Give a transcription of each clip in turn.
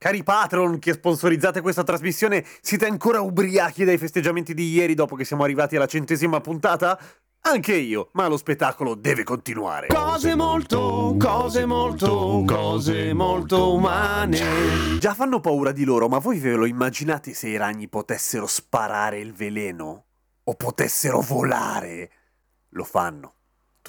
Cari patron che sponsorizzate questa trasmissione, siete ancora ubriachi dai festeggiamenti di ieri dopo che siamo arrivati alla centesima puntata? Anche io, ma lo spettacolo deve continuare. Cose molto, cose molto, cose molto umane. Già fanno paura di loro, ma voi ve lo immaginate se i ragni potessero sparare il veleno? O potessero volare? Lo fanno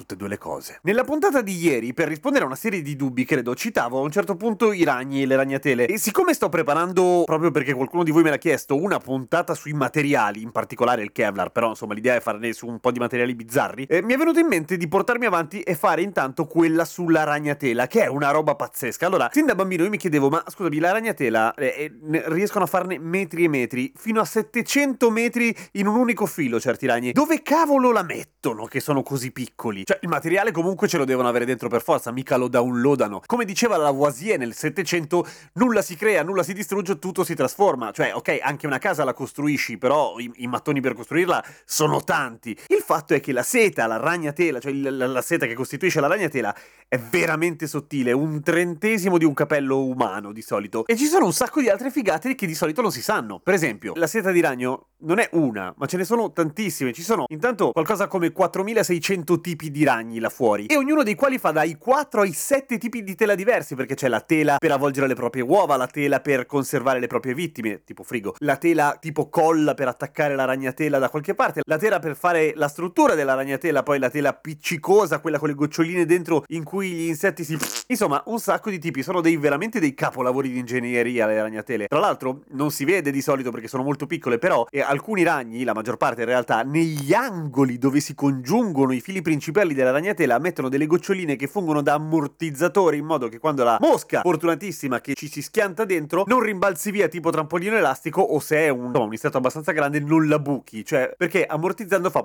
tutte e due le cose. Nella puntata di ieri, per rispondere a una serie di dubbi, credo, citavo a un certo punto i ragni e le ragnatele. E siccome sto preparando, proprio perché qualcuno di voi me l'ha chiesto, una puntata sui materiali, in particolare il Kevlar, però insomma l'idea è farne su un po' di materiali bizzarri, eh, mi è venuto in mente di portarmi avanti e fare intanto quella sulla ragnatela, che è una roba pazzesca. Allora, sin da bambino io mi chiedevo, ma scusami, la ragnatela eh, eh, riescono a farne metri e metri, fino a 700 metri in un unico filo certi ragni. Dove cavolo la mettono che sono così piccoli? Cioè, il materiale comunque ce lo devono avere dentro per forza, mica lo downloadano. Come diceva Lavoisier nel 700, nulla si crea, nulla si distrugge, tutto si trasforma. Cioè, ok, anche una casa la costruisci, però i, i mattoni per costruirla sono tanti. Il fatto è che la seta, la ragnatela, cioè la, la seta che costituisce la ragnatela, è veramente sottile, un trentesimo di un capello umano di solito. E ci sono un sacco di altre figate che di solito non si sanno. Per esempio, la seta di ragno non è una, ma ce ne sono tantissime. Ci sono intanto qualcosa come 4600 tipi di ragni là fuori e ognuno dei quali fa dai 4 ai 7 tipi di tela diversi perché c'è la tela per avvolgere le proprie uova, la tela per conservare le proprie vittime, tipo frigo, la tela tipo colla per attaccare la ragnatela da qualche parte, la tela per fare la struttura della ragnatela, poi la tela appiccicosa, quella con le goccioline dentro in cui gli insetti si... Insomma, un sacco di tipi, sono dei veramente dei capolavori di ingegneria le ragnatele. Tra l'altro non si vede di solito perché sono molto piccole, però eh, alcuni ragni, la maggior parte in realtà, negli angoli dove si congiungono i fili principali della ragnatela mettono delle goccioline che fungono da ammortizzatori in modo che quando la mosca, fortunatissima che ci si schianta dentro, non rimbalzi via tipo trampolino elastico o se è un, no, un istretto abbastanza grande non la buchi, cioè perché ammortizzando fa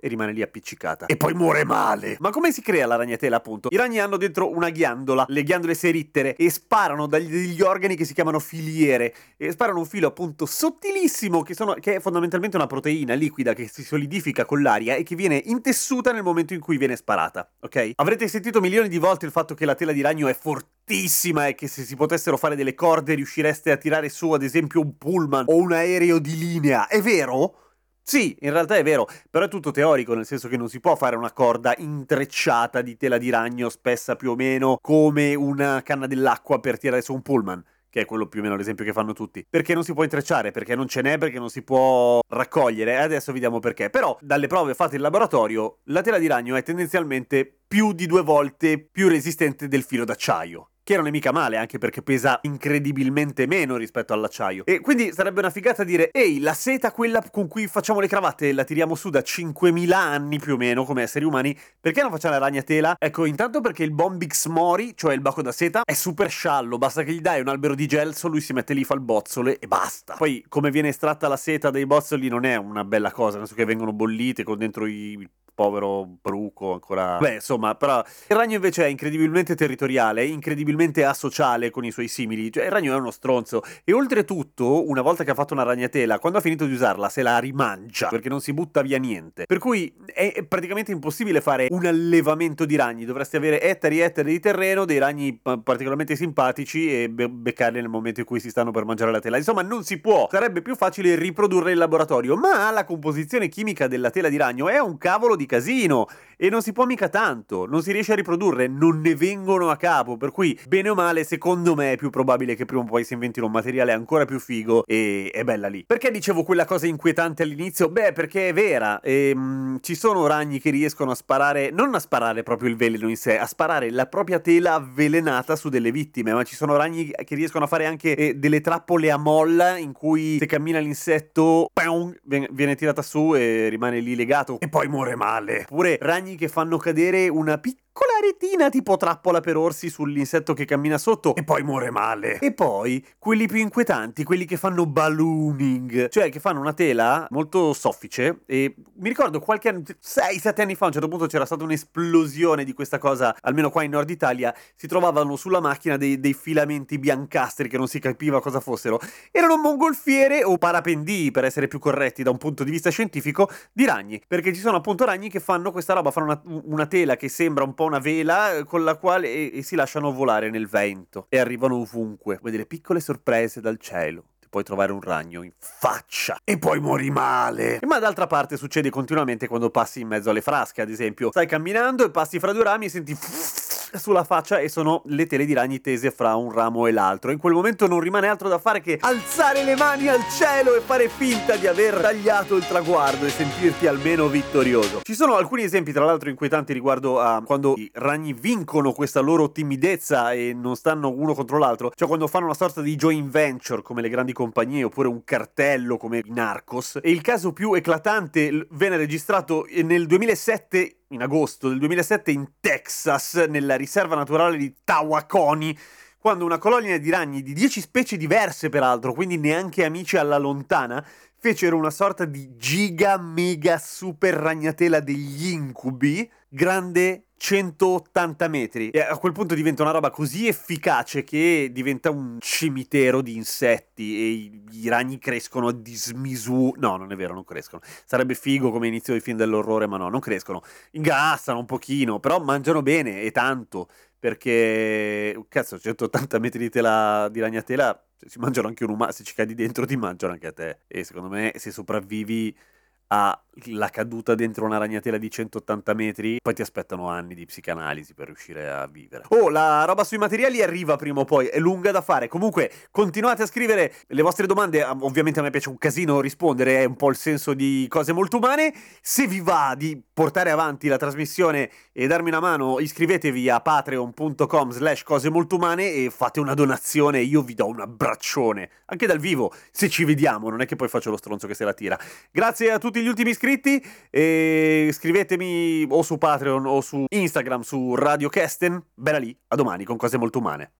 e rimane lì appiccicata. E poi muore male. Ma come si crea la ragnatela appunto? I ragni hanno dentro una ghiandola, le ghiandole serittere e sparano dagli organi che si chiamano filiere e sparano un filo appunto sottilissimo che, sono, che è fondamentalmente una proteina liquida che si solidifica con l'aria e che viene intessuta nel momento in cui viene sparata, ok? Avrete sentito milioni di volte il fatto che la tela di ragno è fortissima e che se si potessero fare delle corde riuscireste a tirare su ad esempio un pullman o un aereo di linea, è vero? Sì, in realtà è vero, però è tutto teorico, nel senso che non si può fare una corda intrecciata di tela di ragno spessa più o meno come una canna dell'acqua per tirare su un pullman che è quello più o meno l'esempio che fanno tutti. Perché non si può intrecciare, perché non ce n'è, perché non si può raccogliere. Adesso vediamo perché. Però, dalle prove fatte in laboratorio, la tela di ragno è tendenzialmente più di due volte più resistente del filo d'acciaio che non è mica male, anche perché pesa incredibilmente meno rispetto all'acciaio. E quindi sarebbe una figata dire, ehi, la seta, quella con cui facciamo le cravatte, la tiriamo su da 5.000 anni più o meno, come esseri umani, perché non facciamo la ragnatela? Ecco, intanto perché il Bombix Mori, cioè il baco da seta, è super sciallo, basta che gli dai un albero di gelso, lui si mette lì, fa il bozzole e basta. Poi, come viene estratta la seta dai bozzoli non è una bella cosa, nel senso che vengono bollite con dentro i povero bruco ancora. Beh, insomma, però il ragno invece è incredibilmente territoriale, incredibilmente asociale con i suoi simili. Cioè, il ragno è uno stronzo. E oltretutto, una volta che ha fatto una ragnatela, quando ha finito di usarla, se la rimangia perché non si butta via niente. Per cui è praticamente impossibile fare un allevamento di ragni. Dovresti avere ettari e ettari di terreno, dei ragni particolarmente simpatici e be- beccarli nel momento in cui si stanno per mangiare la tela. Insomma, non si può. Sarebbe più facile riprodurre in laboratorio, ma la composizione chimica della tela di ragno è un cavolo di casino e non si può mica tanto, non si riesce a riprodurre, non ne vengono a capo, per cui bene o male secondo me è più probabile che prima o poi si inventino un materiale ancora più figo e è bella lì. Perché dicevo quella cosa inquietante all'inizio? Beh, perché è vera, e, ehm, mh, ci sono ragni che riescono a sparare, non a sparare proprio il veleno in sé, a sparare la propria tela avvelenata su delle vittime, ma ci sono ragni che riescono a fare anche eh, delle trappole a molla in cui se cammina l'insetto, pam, viene tirata su e rimane lì legato e poi muore male male. Oppure ragni che fanno cadere una piccola piccola retina tipo trappola per orsi sull'insetto che cammina sotto e poi muore male. E poi quelli più inquietanti, quelli che fanno ballooning, cioè che fanno una tela molto soffice e mi ricordo qualche anno, 6-7 anni fa a un certo punto c'era stata un'esplosione di questa cosa, almeno qua in Nord Italia, si trovavano sulla macchina dei, dei filamenti biancastri che non si capiva cosa fossero. Erano mongolfiere o parapendii, per essere più corretti da un punto di vista scientifico, di ragni, perché ci sono appunto ragni che fanno questa roba, fanno una, una tela che sembra un po' una vela eh, con la quale e, e si lasciano volare nel vento e arrivano ovunque. Vuoi delle piccole sorprese dal cielo puoi trovare un ragno in faccia e poi muori male. Ma d'altra parte succede continuamente quando passi in mezzo alle frasche, ad esempio. Stai camminando e passi fra due rami e senti sulla faccia e sono le tele di ragni tese fra un ramo e l'altro. In quel momento non rimane altro da fare che alzare le mani al cielo e fare finta di aver tagliato il traguardo e sentirti almeno vittorioso. Ci sono alcuni esempi, tra l'altro, inquietanti riguardo a quando i ragni vincono questa loro timidezza e non stanno uno contro l'altro, cioè quando fanno una sorta di joint venture come le grandi compagnie oppure un cartello come i Narcos. E il caso più eclatante venne registrato nel 2007 in agosto del 2007 in Texas, nella riserva naturale di Tawakoni, quando una colonia di ragni di 10 specie diverse peraltro, quindi neanche amici alla lontana, fecero una sorta di giga mega super ragnatela degli incubi, grande 180 metri. E a quel punto diventa una roba così efficace che diventa un cimitero di insetti e i, i ragni crescono a dismisura. No, non è vero, non crescono. Sarebbe figo come inizio del film dell'orrore, ma no, non crescono. Ingrassano un pochino, però mangiano bene e tanto. Perché, cazzo, 180 metri di tela di ragnatela, si mangiano anche un umano, se ci cadi dentro ti mangiano anche a te. E secondo me se sopravvivi alla caduta dentro una ragnatela di 180 metri, poi ti aspettano anni di psicanalisi per riuscire a vivere. Oh, la roba sui materiali arriva prima o poi, è lunga da fare. Comunque, continuate a scrivere le vostre domande, ovviamente a me piace un casino rispondere, è un po' il senso di cose molto umane. Se vi va di portare avanti la trasmissione e darmi una mano, iscrivetevi a patreon.com slash cose molto umane e fate una donazione, io vi do un abbraccione, anche dal vivo, se ci vediamo, non è che poi faccio lo stronzo che se la tira. Grazie a tutti gli ultimi iscritti e scrivetemi o su Patreon o su Instagram su Radio Kesten. Bella lì, a domani con cose molto umane.